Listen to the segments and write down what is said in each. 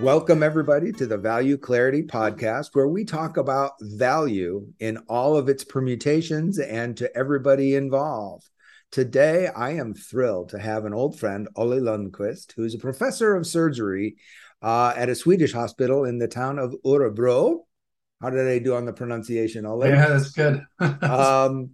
Welcome, everybody, to the Value Clarity Podcast, where we talk about value in all of its permutations and to everybody involved. Today, I am thrilled to have an old friend, Olle Ljungqvist, who's a professor of surgery uh, at a Swedish hospital in the town of Örebro. How did I do on the pronunciation, Olle? Yeah, that's good. um,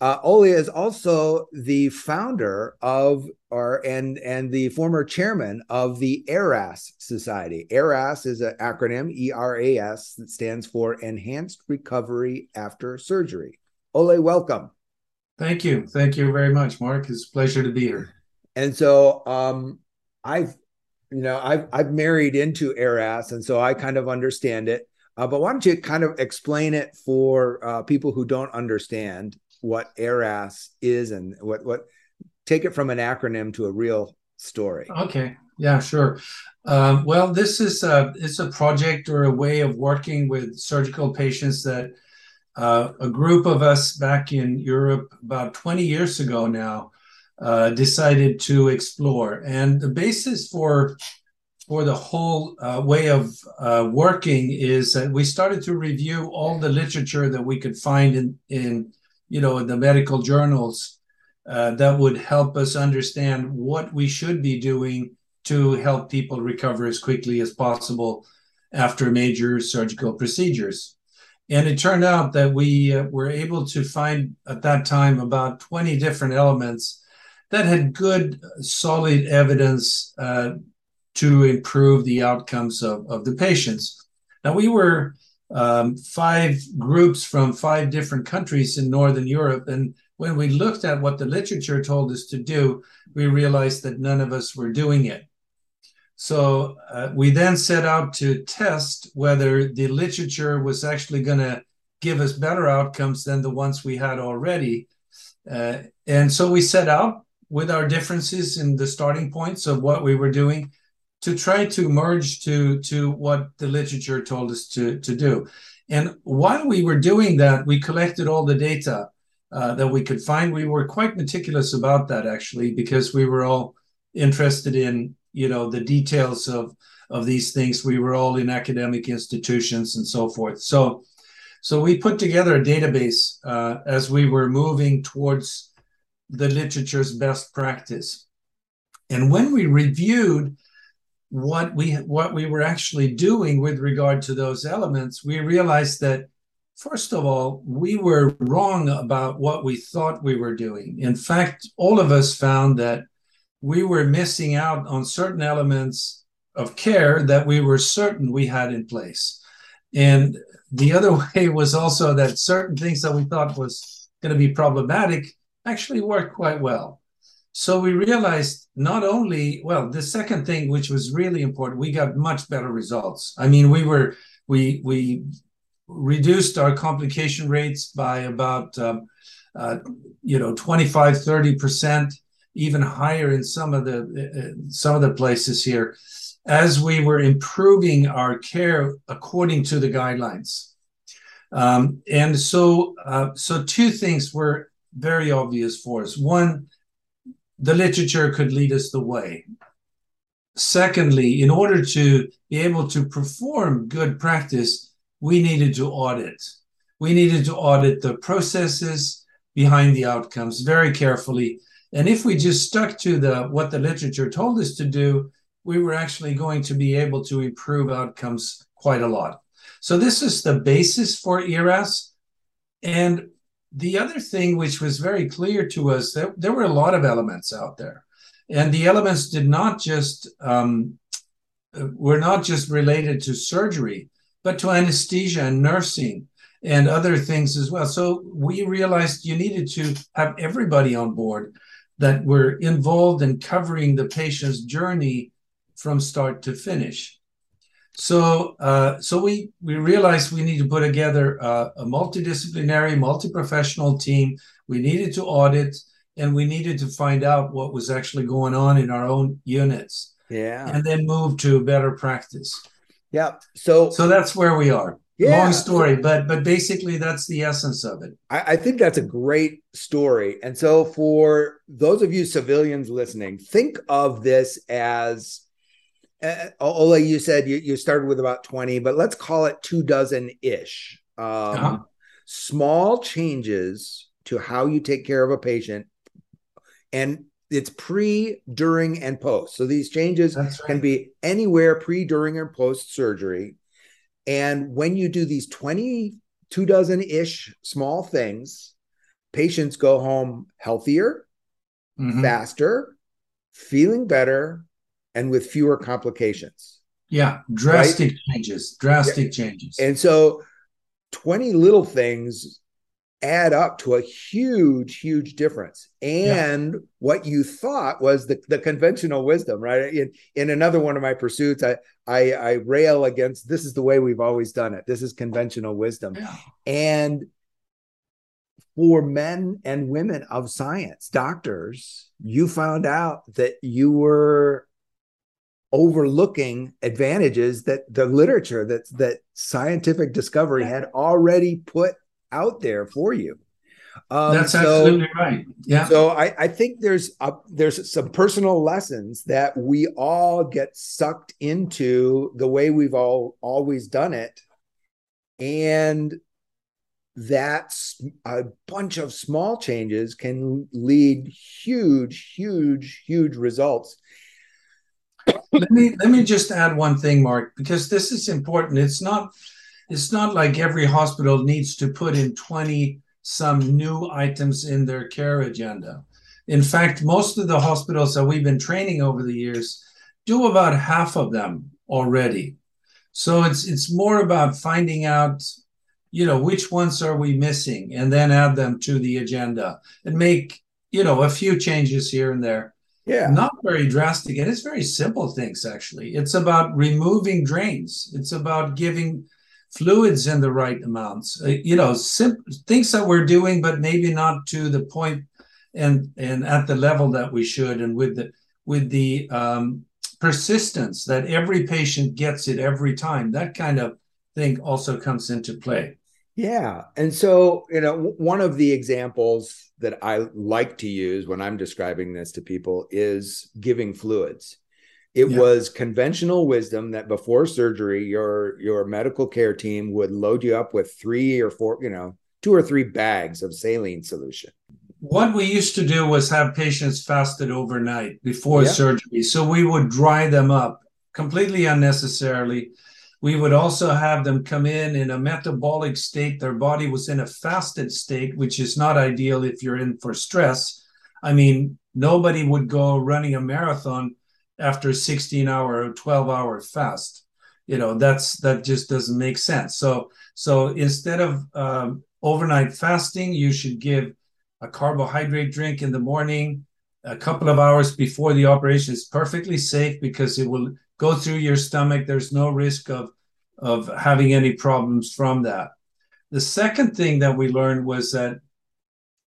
uh, Olle is also the founder of, or and and the former chairman of the ERAS Society. ERAS is an acronym, E R A S, that stands for Enhanced Recovery After Surgery. Olle, welcome. Thank you, thank you very much, Mark. It's a pleasure to be here. And so, um, I've, you know, I've I've married into ERAS, and so I kind of understand it. Uh, but why don't you kind of explain it for uh, people who don't understand what ERAS is and what what take it from an acronym to a real story. Okay, yeah, sure. Um, well, this is a it's a project or a way of working with surgical patients that uh, a group of us back in Europe about 20 years ago now uh, decided to explore, and the basis for for the whole uh, way of uh, working is that we started to review all the literature that we could find in in you know, in the medical journals uh, that would help us understand what we should be doing to help people recover as quickly as possible after major surgical procedures. And it turned out that we uh, were able to find at that time about 20 different elements that had good, solid evidence uh, to improve the outcomes of, of the patients. Now, we were um, five groups from five different countries in Northern Europe. And when we looked at what the literature told us to do, we realized that none of us were doing it. So uh, we then set out to test whether the literature was actually going to give us better outcomes than the ones we had already. Uh, and so we set out with our differences in the starting points of what we were doing to try to merge to to what the literature told us to to do. And while we were doing that, we collected all the data uh, that we could find. We were quite meticulous about that actually, because we were all interested in you know the details of of these things. We were all in academic institutions and so forth. So so we put together a database uh, as we were moving towards the literature's best practice. And when we reviewed what we what we were actually doing with regard to those elements, we realized that first of all, we were wrong about what we thought we were doing. In fact, all of us found that we were missing out on certain elements of care that we were certain we had in place. And the other way was also that certain things that we thought was going to be problematic actually worked quite well. So we realized not only, well, the second thing, which was really important, we got much better results. I mean, we were, we, we reduced our complication rates by about, um, uh, you know, 25, 30%, even higher in some of the, uh, some of the places here as we were improving our care according to the guidelines. Um, and so, uh, so two things were very obvious for us. One, the literature could lead us the way. Secondly, in order to be able to perform good practice, we needed to audit. We needed to audit the processes behind the outcomes very carefully. And if we just stuck to the what the literature told us to do, we were actually going to be able to improve outcomes quite a lot. So this is the basis for ERAS. And the other thing which was very clear to us that there were a lot of elements out there. And the elements did not just um, were not just related to surgery, but to anesthesia and nursing and other things as well. So we realized you needed to have everybody on board that were involved in covering the patient's journey from start to finish. So, uh, so we we realized we need to put together a, a multidisciplinary, multi-professional team. We needed to audit, and we needed to find out what was actually going on in our own units. Yeah, and then move to better practice. Yeah. So, so that's where we are. Yeah. Long story, but but basically that's the essence of it. I, I, think that's a great story. And so for those of you civilians listening, think of this as uh, Olle, you said you, you started with about 20, but let's call it two dozen ish. Um, uh-huh. Small changes to how you take care of a patient. And it's pre, during, and post. So these changes right. can be anywhere pre, during, and post surgery. And when you do these 20, two dozen ish small things, patients go home healthier, mm-hmm. faster, feeling better, and with fewer complications. Yeah, drastic right? changes, drastic yeah. changes. And so 20 little things add up to a huge, huge difference. And yeah. what you thought was the, the conventional wisdom, right? In in another one of my pursuits, I, I I rail against this is the way we've always done it. This is conventional wisdom. Yeah. And for men and women of science, doctors, you found out that you were overlooking advantages that the literature that that scientific discovery had already put out there for you. Um, That's so, absolutely right. Yeah. So I, I think there's a, there's some personal lessons that we all get sucked into the way we've all always done it, and that's a bunch of small changes can lead huge, huge, huge results. Let me let me just add one thing, Mark, because this is important. It's not it's not like every hospital needs to put in 20 some new items in their care agenda. In fact, most of the hospitals that we've been training over the years do about half of them already. So it's it's more about finding out, you know, which ones are we missing and then add them to the agenda and make, you know, a few changes here and there. Yeah. Not very drastic. And it's very simple things actually. It's about removing drains. It's about giving fluids in the right amounts. Uh, you know, sim- things that we're doing, but maybe not to the point and and at the level that we should, and with the with the um, persistence that every patient gets it every time. That kind of thing also comes into play. Yeah, and so you know, one of the examples that I like to use when I'm describing this to people is giving fluids. It yeah. was conventional wisdom that before surgery, your your medical care team would load you up with three or four, you know, two or three bags of saline solution. What we used to do was have patients fasted overnight before yeah. surgery. So we would dry them up completely unnecessarily. We would also have them come in in a metabolic state. Their body was in a fasted state, which is not ideal if you're in for stress. I mean, nobody would go running a marathon after a 16 hour or 12 hour fast you know that's that just doesn't make sense so so instead of um, overnight fasting you should give a carbohydrate drink in the morning a couple of hours before the operation is perfectly safe because it will go through your stomach there's no risk of of having any problems from that the second thing that we learned was that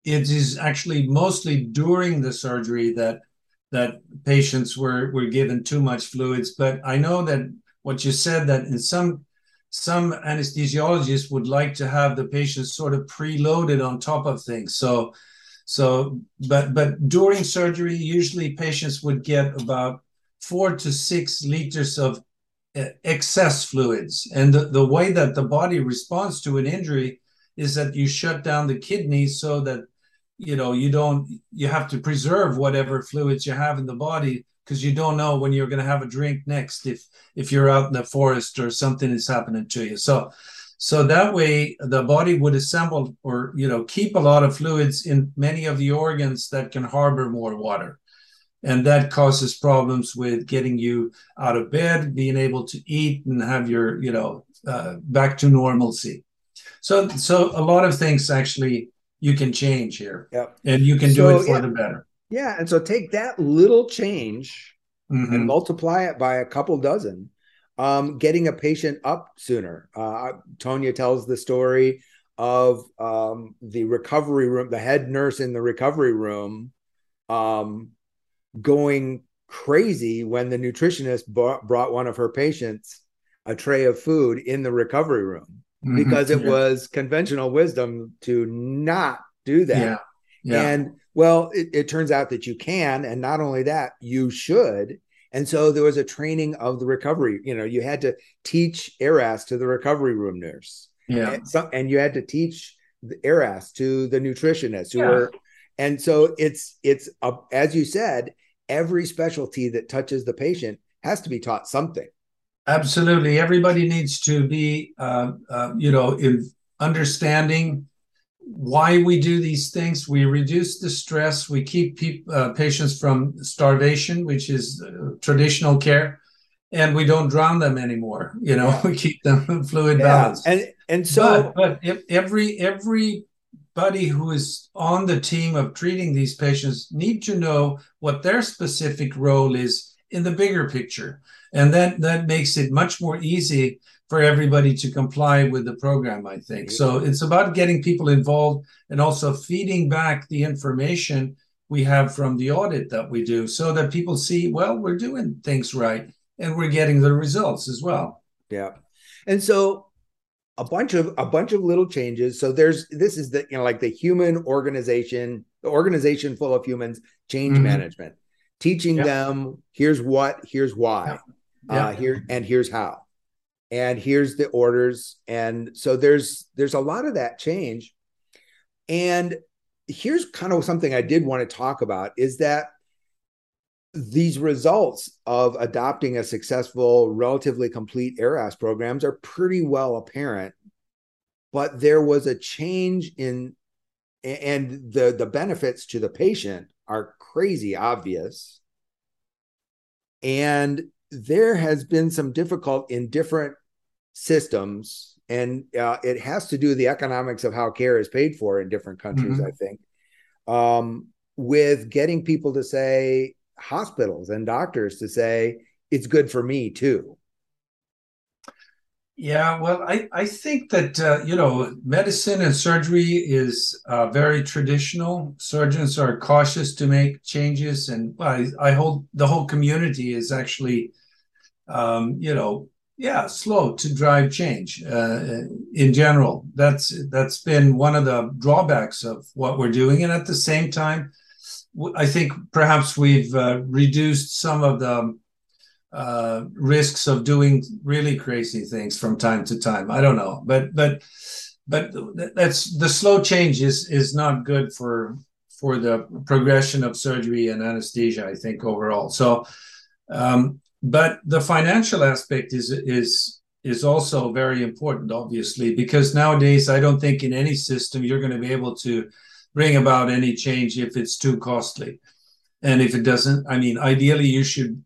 it is actually mostly during the surgery that that patients were were given too much fluids. But I know that what you said that in some some anesthesiologists would like to have the patients sort of preloaded on top of things. So so but but during surgery, usually patients would get about four to six liters of uh, excess fluids. And the, the way that the body responds to an injury is that you shut down the kidneys so that you know you don't you have to preserve whatever fluids you have in the body because you don't know when you're going to have a drink next if if you're out in the forest or something is happening to you so so that way the body would assemble or you know keep a lot of fluids in many of the organs that can harbor more water and that causes problems with getting you out of bed being able to eat and have your you know uh, back to normalcy so so a lot of things actually you can change here yep. and you can So, do it for yeah. the better Yeah. And so take that little change Mhm. and multiply it by a couple dozen, um, getting a patient up sooner. Uh, Tonya tells the story of um, the recovery room, the head nurse in the recovery room um, going crazy when the nutritionist brought, brought one of her patients a tray of food in the recovery room Mhm. because it Yeah. was conventional wisdom to not do that. yeah yeah And well, it, it turns out that you can, and not only that, you should. And so there was a training of the recovery. You know, you had to teach ERAS to the recovery room nurse, yeah and, so, and you had to teach the ERAS to the nutritionist who Yeah. were. And so it's it's a, as you said, every specialty that touches the patient has to be taught something. Absolutely. Everybody needs to be, uh, uh, you know, in understanding why we do these things. We reduce the stress. We keep peop uh, patients from starvation, which is uh, traditional care, and we don't drown them anymore. You know, we keep them fluid balanced. and and so but, but if every everybody who is on the team of treating these patients need to know what their specific role is in the bigger picture. And that that makes it much more easy for everybody to comply with the program i think. So it's about getting people involved and also feeding back the information we have from the audit that we do so that people see well we're doing things right and we're getting the results as well. Yeah. And so a bunch of a bunch of little changes. So there's this is the you know like the human organization, the organization full of humans, change Mhm. management. Teaching Yeah. them here's what, here's why. Yeah. Uh here and here's how. And here's the orders and so there's there's a lot of that change. And here's kind of something I did want to talk about is that these results of adopting a successful, relatively complete ERAS programs are pretty well apparent, but there was a change in, and the the benefits to the patient are crazy obvious, and there has been some difficult in different systems, and uh, it has to do with the economics of how care is paid for in different countries. Mhm. I think, um, with getting people to say hospitals and doctors to say it's good for me too. Yeah, well, I, I think that, uh, you know, medicine and surgery is uh, very traditional. Surgeons are cautious to make changes. And I, I hold the whole community is actually, um, you know, yeah, slow to drive change uh, in general. That's that's been one of the drawbacks of what we're doing. And at the same time, I think perhaps we've uh, reduced some of the uh, risks of doing really crazy things from time to time. I don't know, but but but that's the slow change is is not good for for the progression of surgery and anesthesia. I think overall. So, um, but the financial aspect is is is also very important, obviously, because nowadays I don't think in any system you're going to be able to bring about any change if it's too costly. And if it doesn't, I mean, ideally you should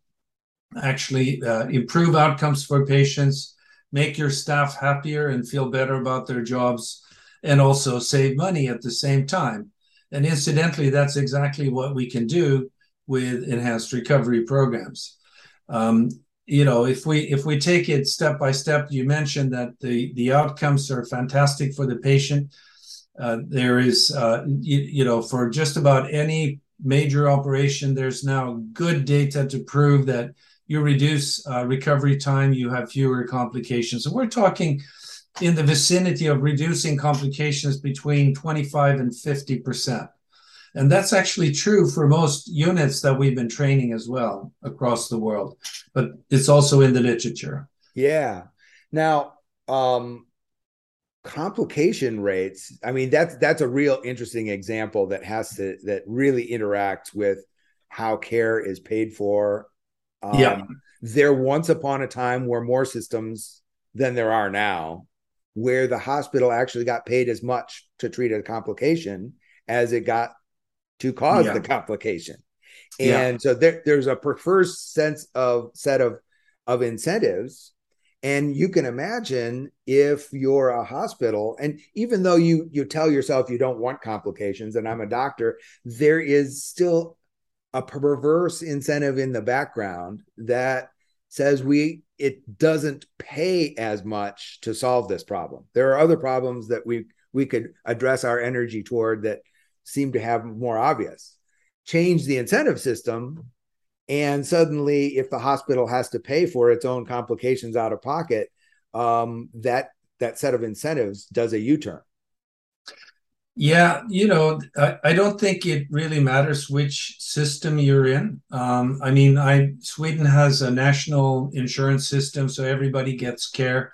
actually uh, improve outcomes for patients, make your staff happier and feel better about their jobs, and also save money at the same time. And incidentally, that's exactly what we can do with enhanced recovery programs. Um, you know, if we if we take it step by step, you mentioned that the the outcomes are fantastic for the patient. Uh, there is, uh, you, you know, for just about any major operation, there's now good data to prove that you reduce uh, recovery time, you have fewer complications. And we're talking in the vicinity of reducing complications between 25 and 50%. And that's actually true for most units that we've been training as well across the world, but it's also in the literature. Yeah. Now, um, complication rates. I mean, that's that's a real interesting example that has to that really interacts with how care is paid for. Um, yeah. There once upon a time were more systems than there are now, where the hospital actually got paid as much to treat a complication as it got to cause yeah. the complication. And yeah. so there, there's a perverse sense of set of of incentives and you can imagine if you're a hospital, and even though you you tell yourself you don't want complications, and I'm a doctor, there is still a perverse incentive in the background that says we it doesn't pay as much to solve this problem. There are other problems that we we could address our energy toward that seem to have more obvious. Change the incentive system and suddenly if the hospital has to pay for its own complications out of pocket um, that that set of incentives does a u-turn. Yeah you know I, I, don't think it really matters which system you're in. Um, i mean i sweden has a national insurance system so everybody gets care.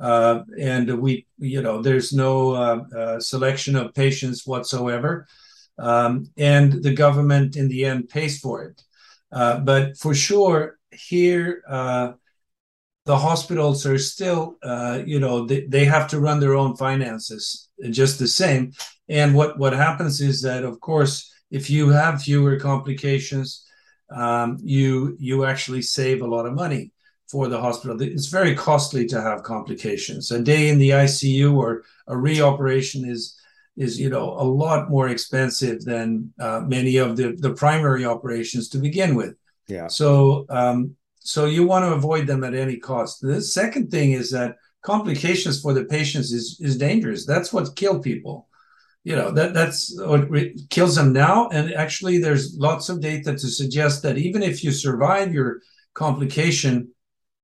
Uh, and we you know there's no uh, uh, selection of patients whatsoever. Um, and the government in the end pays for it uh, but for sure, here uh, the hospitals are still, uh, you know, they, they have to run their own finances just the same. And what what happens is that, of course, if you have fewer complications, um, you you actually save a lot of money for the hospital. It's very costly to have complications. A day in the ICU or a reoperation is is you know a lot more expensive than uh, many of the the primary operations to begin with. Yeah. So um, so you want to avoid them at any cost. The second thing is that complications for the patients is is dangerous. That's what kill people. You know that that's what kills them now. And actually, there's lots of data to suggest that even if you survive your complication,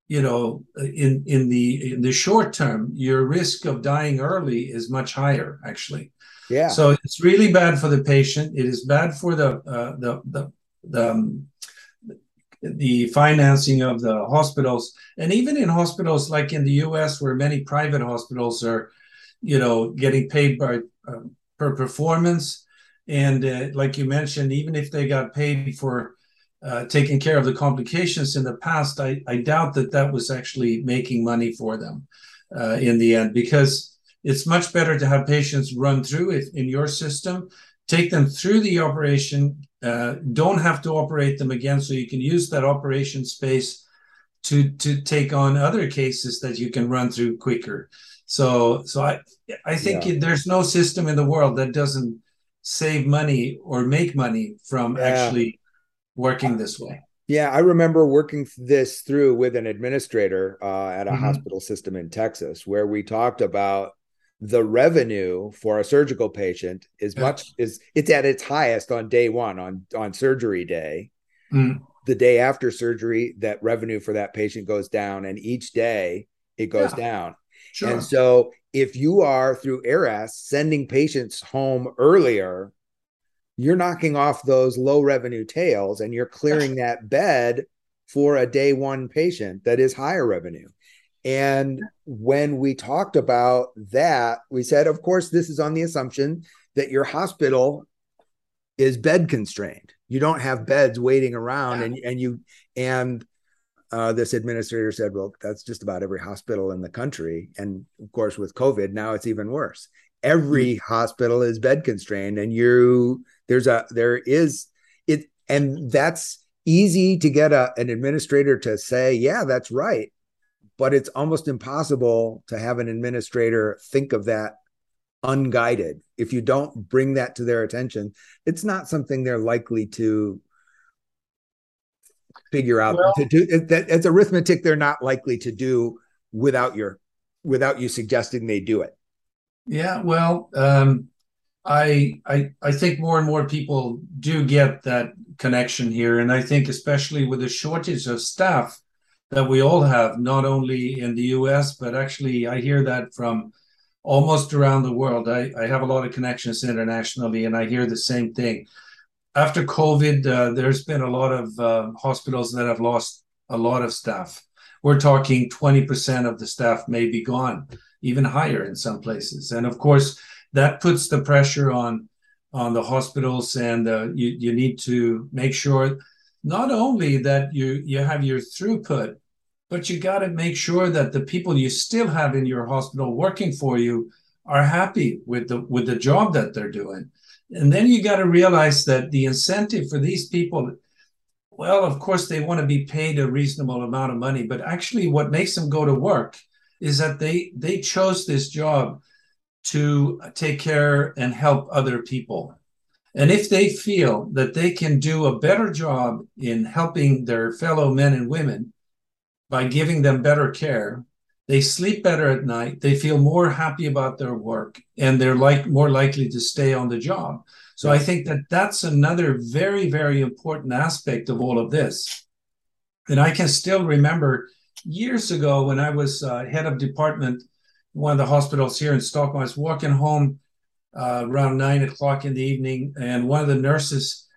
you know in in the in the short term your risk of dying early is much higher actually yeah. So it's really bad for the patient. It is bad for the uh, the the the, um, the financing of the hospitals, and even in hospitals like in the U.S., where many private hospitals are, you know, getting paid by uh, per performance, and uh, like you mentioned, even if they got paid for uh, taking care of the complications in the past, I, I doubt that that was actually making money for them uh, in the end because it's much better to have patients run through it in your system, take them through the operation, uh, don't have to operate them again, so you can use that operation space to to take on other cases that you can run through quicker. So so I I think yeah. there's no system in the world that doesn't save money or make money from yeah. actually working this way. Yeah, I remember working this through with an administrator uh, at a mm-hmm. hospital system in Texas, where we talked about the revenue for a surgical patient is much is it's at its highest on day one on on surgery day mm. the day after surgery that revenue for that patient goes down and each day it goes yeah. down sure. and so if you are through ERAS sending patients home earlier you're knocking off those low revenue tails and you're clearing that bed for a day one patient that is higher revenue and when we talked about that, we said, of course, this is on the assumption that your hospital is bed constrained. You don't have beds waiting around, yeah. and and you and uh, this administrator said, well, that's just about every hospital in the country. And of course, with COVID, now it's even worse. Every mm-hmm. hospital is bed constrained, and you there's a there is it, and that's easy to get a, an administrator to say, yeah, that's right. But it's almost impossible to have an administrator think of that unguided. If you don't bring that to their attention, it's not something they're likely to figure out. Well, to do that it's arithmetic they're not likely to do without your without you suggesting they do it. Yeah well um I, I I think more and more people do get that connection here, and I think especially with the shortage of staff, that we all have, not only in the US, but actually I hear that from almost around the world. I, I have a lot of connections internationally, and I hear the same thing. After COVID, uh, there's been a lot of uh, hospitals that have lost a lot of staff. We're talking 20% of the staff may be gone, even higher in some places. And of course, that puts the pressure on on the hospitals, and uh, you you need to make sure not only that you you have your throughput, but you got to make sure that the people you still have in your hospital working for you are happy with the with the job that they're doing. And then you got to realize that the incentive for these people well, of course, they want to be paid a reasonable amount of money, but actually, what makes them go to work is that they they chose this job to take care and help other people. And if they feel that they can do a better job in helping their fellow men and women by giving them better care, they sleep better at night, they feel more happy about their work, and they're like more likely to stay on the job. So I think that that's another very, very important aspect of all of this. And I can still remember years ago when I was uh, head of department, one of the hospitals here in Stockholm, I was walking home uh, around nine o'clock in the evening, and one of the nurses,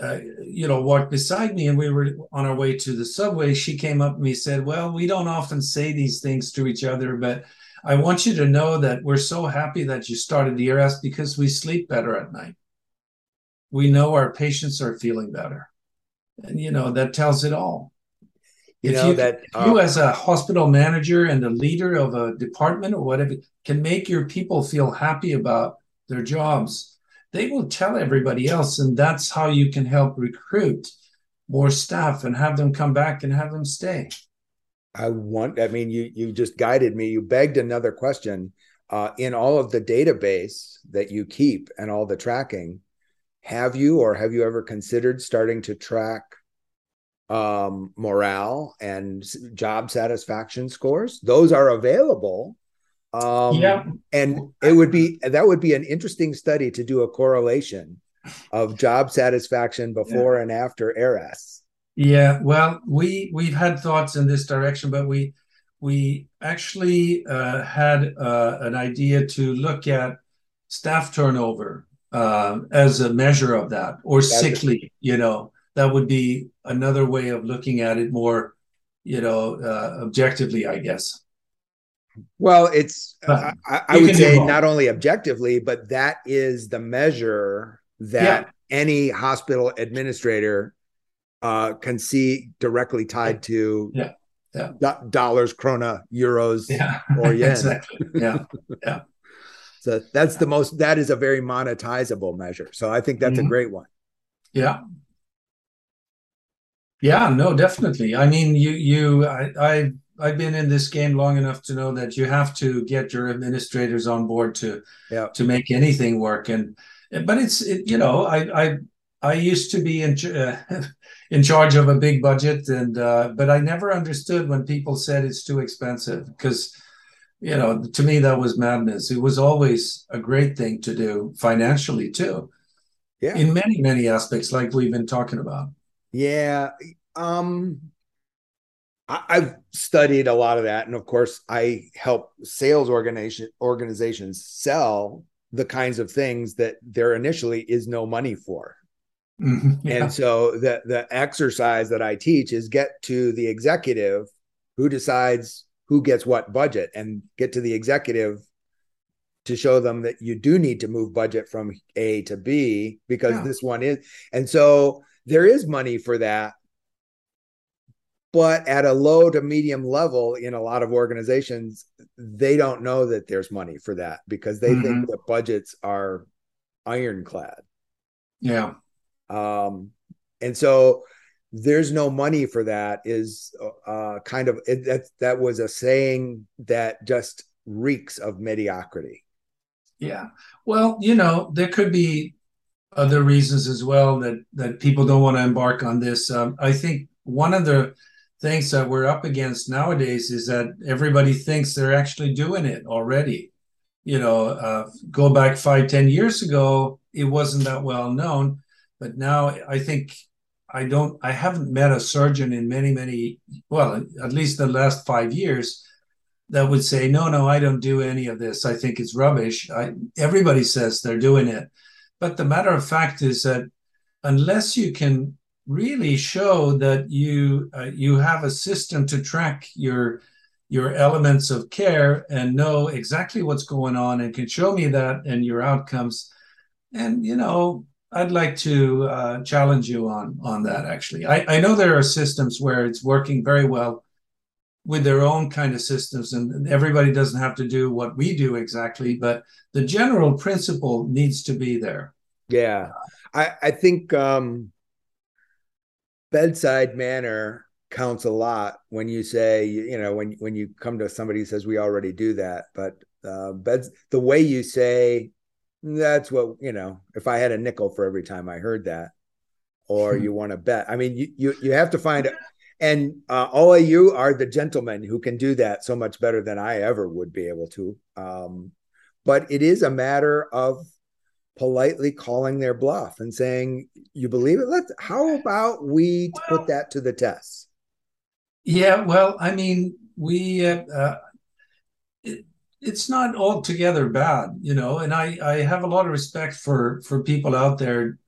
uh, you know, walked beside me, and we were on our way to the subway. She came up to me, said, "Well, we don't often say these things to each other, but I want you to know that we're so happy that you started the ERAS because we sleep better at night." we know our patients are feeling better. And, you know, that tells it all. You if know, you, that you uh, as a hospital manager and a leader of a department or whatever can make your people feel happy about their jobs, they will tell everybody else. And that's how you can help recruit more staff and have them come back and have them stay. I want, I mean, you you just guided me. You begged another question. Uh, in all of the database that you keep and all the tracking, have you or have you ever considered starting to track um, morale and job satisfaction scores? Those are available. Um, yeah. And it would be that would be an interesting study to do a correlation of job satisfaction before yeah. and after ERAS. Yeah, well, we we've had thoughts in this direction, but we we actually uh, had uh, an idea to look at staff turnover uh, as a measure of that, or That's sickly. You know, that would be another way of looking at it more, you know, uh, objectively, I guess. Well, it's I, I would say not only objectively, but that is the measure that yeah. any hospital administrator uh, can see directly tied to yeah. Yeah. Do- dollars, krona, euros, yeah. or yen. exactly. Yeah. Yeah. So that's the most that is a very monetizable measure. So I think that's mm-hmm. a great one. Yeah. Yeah, no, definitely. I mean, you you I, I I've been in this game long enough to know that you have to get your administrators on board to yeah. to make anything work. And but it's it, you know I I I used to be in uh, in charge of a big budget, and uh, but I never understood when people said it's too expensive because you know, to me, that was madness. It was always a great thing to do financially, too. Yeah. In many, many aspects, like we've been talking about. Yeah. Um, I, I've studied a lot of that. And of course, I help sales organization organizations sell the kinds of things that there initially is no money for. Mm-hmm, yeah. And so the the exercise that I teach is get to the executive who decides who gets what budget and get to the executive to show them that you do need to move budget from A to B because yeah. this one is. And so there is money for that. But at a low to medium level in a lot of organizations, they don't know that there's money for that because they mm-hmm. think the budgets are ironclad. Yeah. Um, and so there's no money for that is uh, kind of it, that that was a saying that just reeks of mediocrity yeah well you know there could be other reasons as well that that people don't want to embark on this. Um, i think one of the things that we're up against nowadays is that everybody thinks they're actually doing it already. You know uh, go back five ten years ago it wasn't that well known but now i think I don't I haven't met a surgeon in many many well at least the last 5 years that would say no no I don't do any of this. I think it's rubbish. I, everybody says they're doing it but the matter of fact is that unless you can really show that you uh, you have a system to track your your elements of care and know exactly what's going on and can show me that and your outcomes and you know, I'd like to uh, challenge you on on that. Actually, I, I know there are systems where it's working very well with their own kind of systems, and everybody doesn't have to do what we do exactly, but the general principle needs to be there. Yeah, I I think um, bedside manner counts a lot when you say you know when when you come to somebody who says we already do that, but uh, beds the way you say that's what you know if i had a nickel for every time i heard that or hmm. you want to bet i mean you you, you have to find and uh, all of you are the gentlemen who can do that so much better than i ever would be able to um, but it is a matter of politely calling their bluff and saying you believe it let's how about we well, put that to the test yeah well i mean we uh, uh, it's not altogether bad, you know. And I I have a lot of respect for for people out there,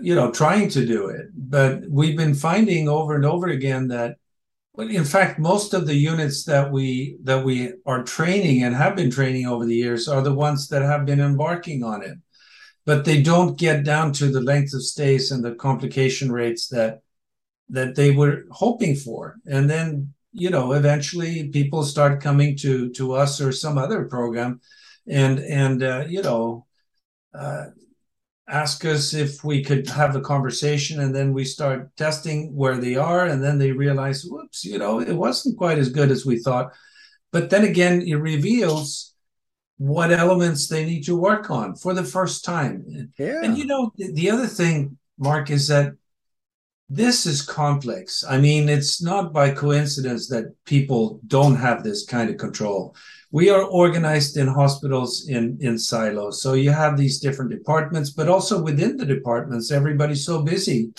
you know, trying to do it. But we've been finding over and over again that, in fact, most of the units that we that we are training and have been training over the years are the ones that have been embarking on it, but they don't get down to the length of stays and the complication rates that that they were hoping for. And then you know eventually people start coming to to us or some other program and and uh, you know uh, ask us if we could have a conversation and then we start testing where they are and then they realize whoops you know it wasn't quite as good as we thought but then again it reveals what elements they need to work on for the first time yeah. and you know the other thing mark is that this is complex. I mean, it's not by coincidence that people don't have this kind of control. We are organized in hospitals in, in silos. So you have these different departments, but also within the departments, everybody's so busy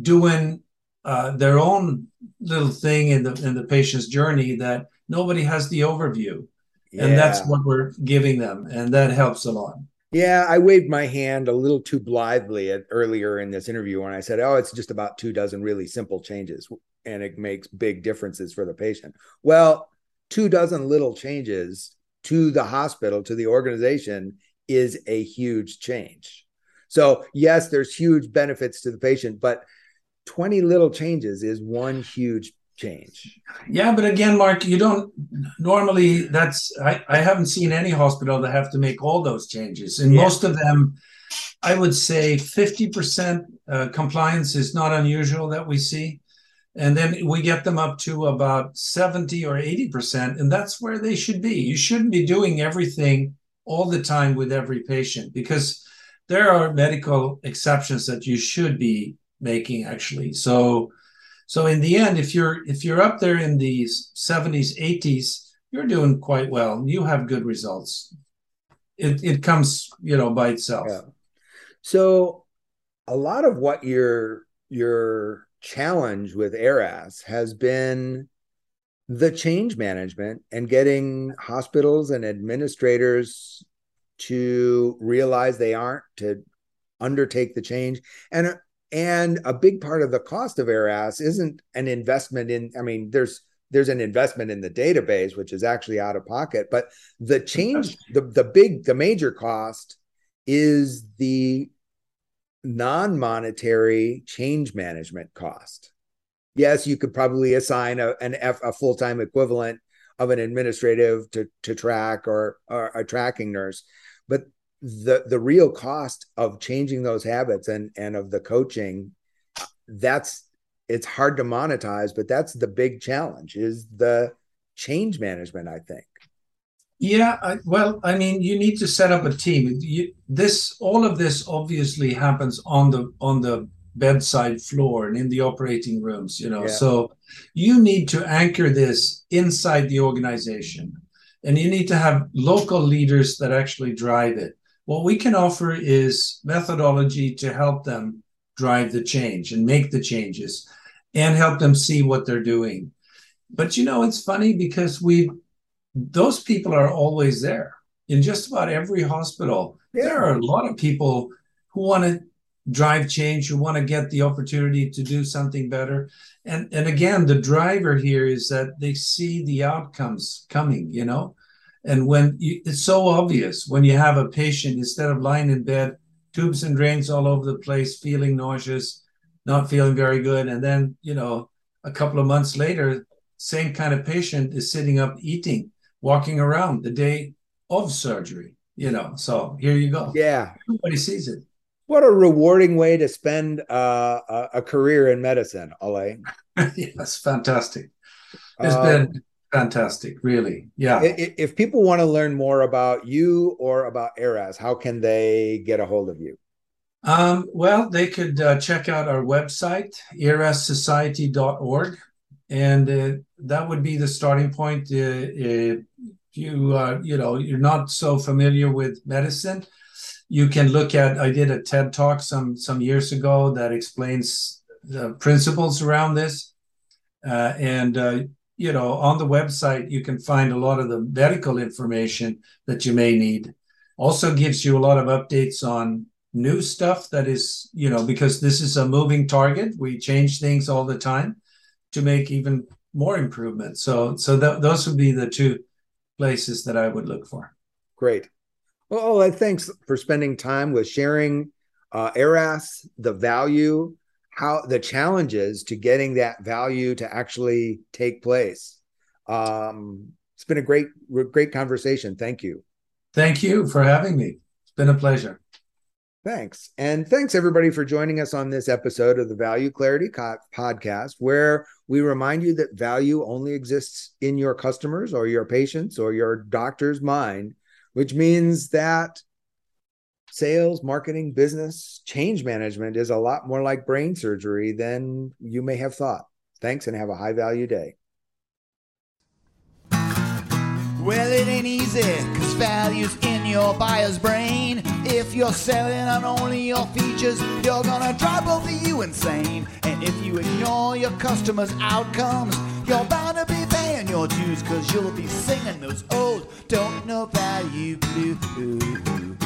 doing uh, their own little thing in the in the patient's journey that nobody has the overview. Yeah. And that's what we're giving them. And that helps a lot. Yeah, I waved my hand a little too blithely at, earlier in this interview when I said, "Oh, it's just about two dozen really simple changes, and it makes big differences for the patient." Well, two dozen little changes to the hospital to the organization is a huge change. So yes, there's huge benefits to the patient, but 20 little changes is one huge change. Yeah, but again, Mark, you don't normally. That's I, I haven't seen any hospital that have to make all those changes, and yeah. most of them, I would say, fifty percent uh, compliance is not unusual that we see, and then we get them up to about seventy or eighty percent, and that's where they should be. You shouldn't be doing everything all the time with every patient because there are medical exceptions that you should be making actually. So so in the end, if you're if you're up there in the 70s, 80s, you're doing quite well. You have good results. It it comes, you know, by itself. Yeah. So a lot of what your your challenge with ERAS has been the change management and getting hospitals and administrators to realize they aren't to undertake the change. And and a big part of the cost of ERAS isn't an investment in, I mean, there's there's an investment in the database, which is actually out of pocket, but the change, the, the big, the major cost is the non-monetary change management cost. Yes, you could probably assign a, an F, a full-time equivalent of an administrative to, to track or, or a tracking nurse, but the the real cost of changing those habits and and of the coaching that's it's hard to monetize but that's the big challenge is the change management i think yeah I, well i mean you need to set up a team you, this all of this obviously happens on the on the bedside floor and in the operating rooms you know yeah. so you need to anchor this inside the organization and you need to have local leaders that actually drive it what we can offer is methodology to help them drive the change and make the changes and help them see what they're doing. But you know, it's funny because we those people are always there in just about every hospital. Yeah. There are a lot of people who want to drive change, who want to get the opportunity to do something better. And and again, the driver here is that they see the outcomes coming, you know. And when you, it's so obvious when you have a patient, instead of lying in bed tubes and drains all over the place, feeling nauseous, not feeling very good. And then, you know, a couple of months later, same kind of patient is sitting up eating, walking around the day of surgery, you know. So here you go. Yeah. Everybody sees it. What a rewarding way to spend uh, a, a career in medicine, Olle. yes, fantastic. It's um, been fantastic, really. Yeah. If, if people want to learn more about you or about ERAS, how can they get a hold of you? Um, well, they could uh, check out our website, erassociety.org, and uh, that would be the starting point. Uh, if you uh, you know you're not so familiar with medicine, you can look at. I did a TED talk some some years ago that explains the principles around this, uh, and uh, you know on the website you can find a lot of the medical information that you may need. Also gives you a lot of updates on new stuff that is you know because this is a moving target. We change things all the time to make even more improvements. So so th- those would be the two places that I would look for. Great. Well, thanks for spending time with sharing uh, ERAS, the value, how the challenges to getting that value to actually take place. Um, it's been a great, great conversation. Thank you. Thank you for having me. It's been a pleasure. Thanks. And thanks everybody for joining us on this episode of the Value Clarity Co- podcast, where we remind you that value only exists in your customers or your patients or your doctor's mind, which means that sales, marketing, business, change management is a lot more like brain surgery than you may have thought. Thanks and have a high value day. Well, it ain't easy, cause value's in your buyer's brain. If you're selling on only your features, you're gonna drive both of you insane. And if you ignore your customers' outcomes, you're bound to be paying your dues, cause you'll be singing those old don't know value blues.